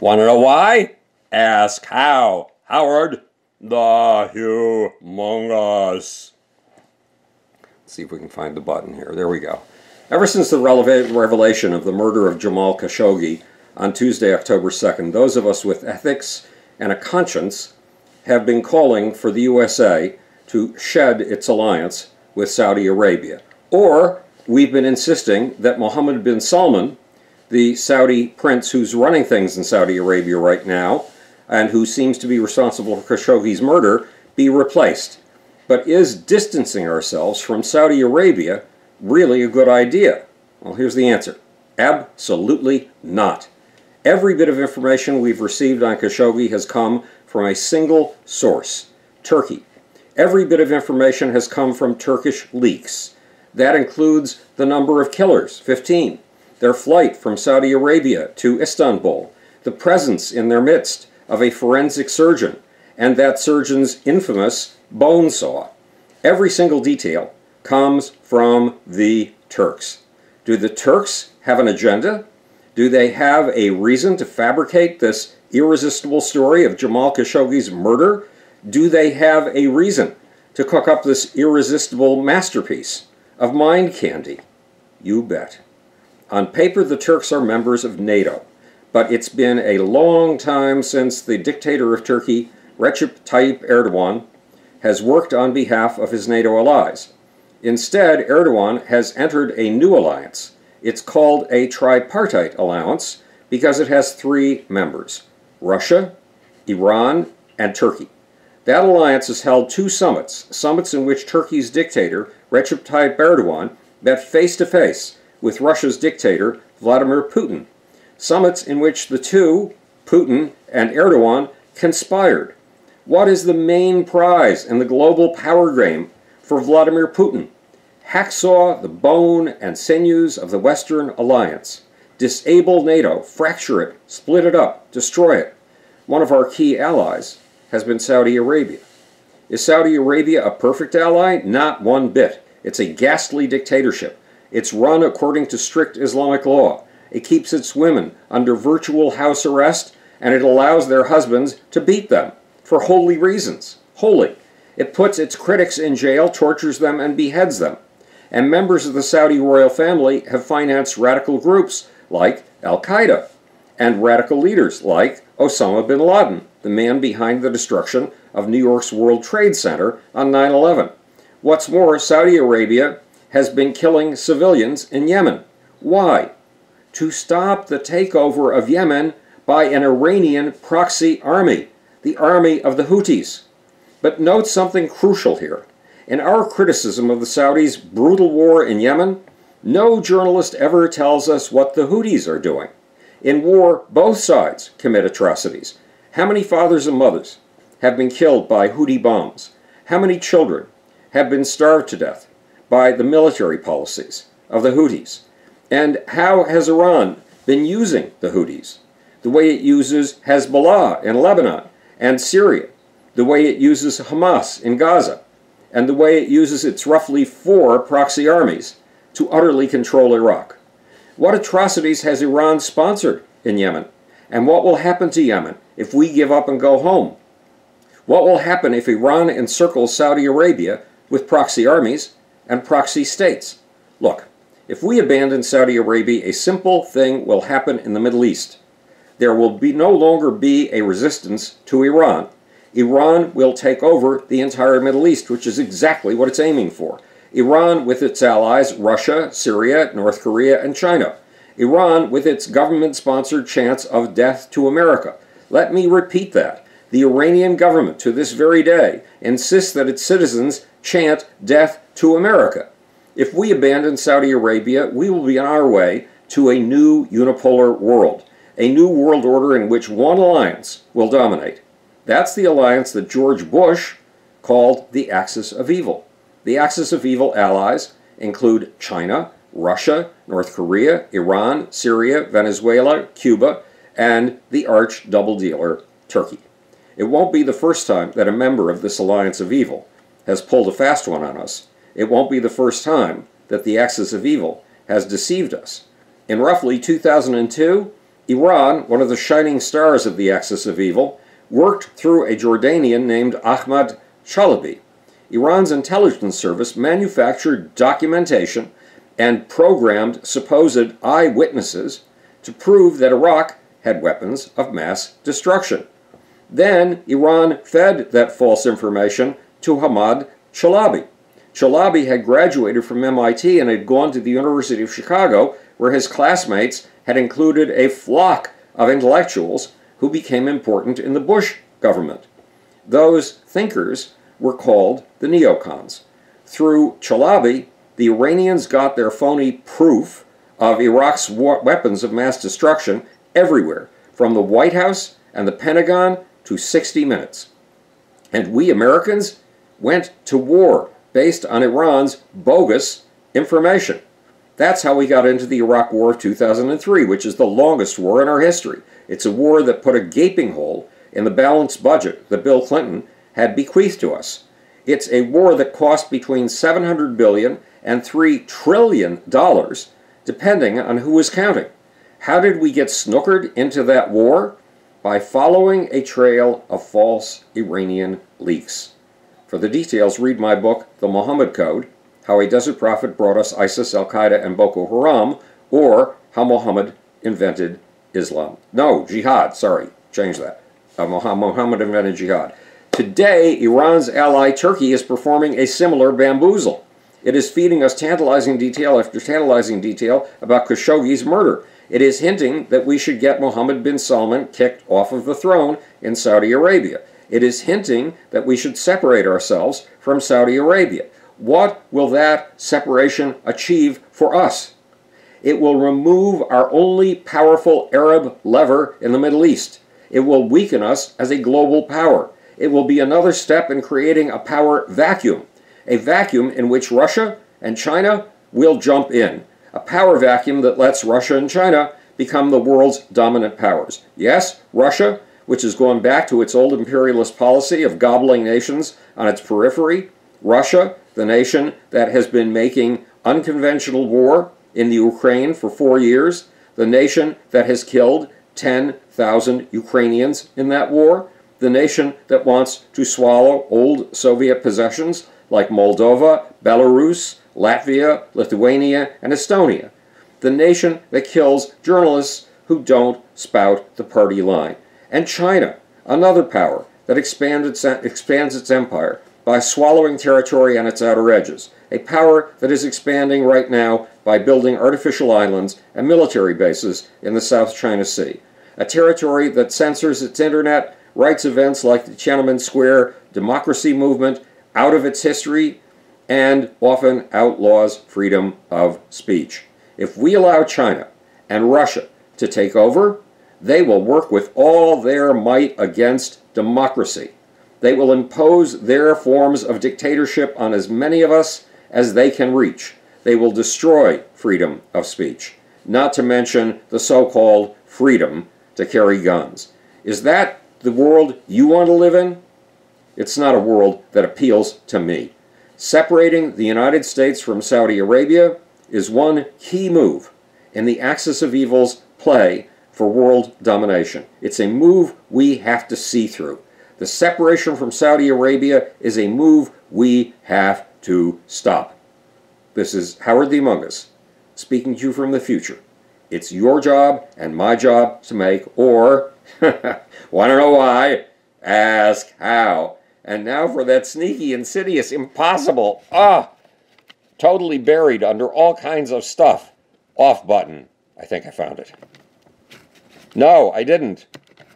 Want to know why? Ask how. Howard the Humongous. Let's see if we can find the button here. There we go. Ever since the revelation of the murder of Jamal Khashoggi on Tuesday, October 2nd, those of us with ethics and a conscience have been calling for the USA to shed its alliance with Saudi Arabia. Or we've been insisting that Mohammed bin Salman, the Saudi prince who's running things in Saudi Arabia right now, and who seems to be responsible for Khashoggi's murder, be replaced. But is distancing ourselves from Saudi Arabia really a good idea? Well, here's the answer. Absolutely not. Every bit of information we've received on Khashoggi has come from a single source, Turkey. Every bit of information has come from Turkish leaks. That includes the number of killers, 15, their flight from Saudi Arabia to Istanbul, the presence in their midst of a forensic surgeon, and that surgeon's infamous bone saw. Every single detail comes from the Turks. Do the Turks have an agenda? Do they have a reason to fabricate this irresistible story of Jamal Khashoggi's murder? Do they have a reason to cook up this irresistible masterpiece of mind candy? You bet. On paper, the Turks are members of NATO, but it's been a long time since the dictator of Turkey, Recep Tayyip Erdogan, has worked on behalf of his NATO allies. Instead, Erdogan has entered a new alliance. It's called a tripartite alliance because it has three members Russia, Iran, and Turkey. That alliance has held two summits, summits in which Turkey's dictator, Recep Tayyip Erdogan, met face to face with Russia's dictator, Vladimir Putin. Summits in which the two, Putin and Erdogan, conspired. What is the main prize in the global power game for Vladimir Putin? Hacksaw the bone and sinews of the Western alliance disable NATO, fracture it, split it up, destroy it. One of our key allies has been Saudi Arabia. Is Saudi Arabia a perfect ally? Not one bit. It's a ghastly dictatorship. It's run according to strict Islamic law. It keeps its women under virtual house arrest, and it allows their husbands to beat them for holy reasons. Holy. It puts its critics in jail, tortures them, and beheads them. And members of the Saudi royal family have financed radical groups like Al Qaeda, and radical leaders like Osama bin Laden, the man behind the destruction of New York's World Trade Center on 9 11. What's more, Saudi Arabia has been killing civilians in Yemen. Why? To stop the takeover of Yemen by an Iranian proxy army, the army of the Houthis. But note something crucial here. In our criticism of the Saudis' brutal war in Yemen, no journalist ever tells us what the Houthis are doing. In war, both sides commit atrocities. How many fathers and mothers have been killed by Houthi bombs? How many children have been starved to death by the military policies of the Houthis? And how has Iran been using the Houthis? The way it uses Hezbollah in Lebanon and Syria, the way it uses Hamas in Gaza, and the way it uses its roughly four proxy armies to utterly control Iraq. What atrocities has Iran sponsored in Yemen? And what will happen to Yemen if we give up and go home? What will happen if Iran encircles Saudi Arabia with proxy armies and proxy states? Look, if we abandon Saudi Arabia, a simple thing will happen in the Middle East. There will be no longer be a resistance to Iran. Iran will take over the entire Middle East, which is exactly what it's aiming for. Iran with its allies Russia, Syria, North Korea, and China. Iran with its government sponsored chants of death to America. Let me repeat that. The Iranian government, to this very day, insists that its citizens chant death to America. If we abandon Saudi Arabia, we will be on our way to a new unipolar world, a new world order in which one alliance will dominate. That's the alliance that George Bush called the Axis of Evil. The axis of evil allies include China, Russia, North Korea, Iran, Syria, Venezuela, Cuba, and the arch double dealer, Turkey. It won't be the first time that a member of this alliance of evil has pulled a fast one on us. It won't be the first time that the axis of evil has deceived us. In roughly 2002, Iran, one of the shining stars of the axis of evil, worked through a Jordanian named Ahmad Chalabi. Iran's intelligence service manufactured documentation and programmed supposed eyewitnesses to prove that Iraq had weapons of mass destruction. Then Iran fed that false information to Ahmad Chalabi. Chalabi had graduated from MIT and had gone to the University of Chicago, where his classmates had included a flock of intellectuals who became important in the Bush government. Those thinkers were called the neocons. Through Chalabi, the Iranians got their phony proof of Iraq's weapons of mass destruction everywhere, from the White House and the Pentagon to 60 Minutes. And we Americans went to war based on Iran's bogus information. That's how we got into the Iraq War of 2003, which is the longest war in our history. It's a war that put a gaping hole in the balanced budget that Bill Clinton had bequeathed to us. It's a war that cost between 700 billion and 3 trillion dollars, depending on who was counting. How did we get snookered into that war? By following a trail of false Iranian leaks. For the details, read my book, The Muhammad Code How a Desert Prophet Brought Us ISIS, Al Qaeda, and Boko Haram, or How Muhammad Invented Islam. No, Jihad, sorry, change that. Uh, Muhammad invented jihad. Today, Iran's ally Turkey is performing a similar bamboozle. It is feeding us tantalizing detail after tantalizing detail about Khashoggi's murder. It is hinting that we should get Mohammed bin Salman kicked off of the throne in Saudi Arabia. It is hinting that we should separate ourselves from Saudi Arabia. What will that separation achieve for us? It will remove our only powerful Arab lever in the Middle East. It will weaken us as a global power. It will be another step in creating a power vacuum, a vacuum in which Russia and China will jump in, a power vacuum that lets Russia and China become the world's dominant powers. Yes, Russia which has gone back to its old imperialist policy of gobbling nations on its periphery. Russia, the nation that has been making unconventional war in the Ukraine for four years, the nation that has killed 10,000 Ukrainians in that war, the nation that wants to swallow old Soviet possessions like Moldova, Belarus, Latvia, Lithuania, and Estonia, the nation that kills journalists who don't spout the party line and China, another power that expands its empire by swallowing territory on its outer edges, a power that is expanding right now by building artificial islands and military bases in the South China Sea, a territory that censors its internet, writes events like the Tiananmen Square democracy movement out of its history, and often outlaws freedom of speech. If we allow China and Russia to take over, they will work with all their might against democracy. They will impose their forms of dictatorship on as many of us as they can reach. They will destroy freedom of speech, not to mention the so called freedom to carry guns. Is that the world you want to live in? It's not a world that appeals to me. Separating the United States from Saudi Arabia is one key move in the axis of evil's play for world domination. It's a move we have to see through. The separation from Saudi Arabia is a move we have to stop. This is Howard the Humongous, speaking to you from the future. It's your job and my job to make, or, want to know why? Ask how. And now for that sneaky, insidious, impossible, ah, totally buried under all kinds of stuff, off button. I think I found it. No, I didn't.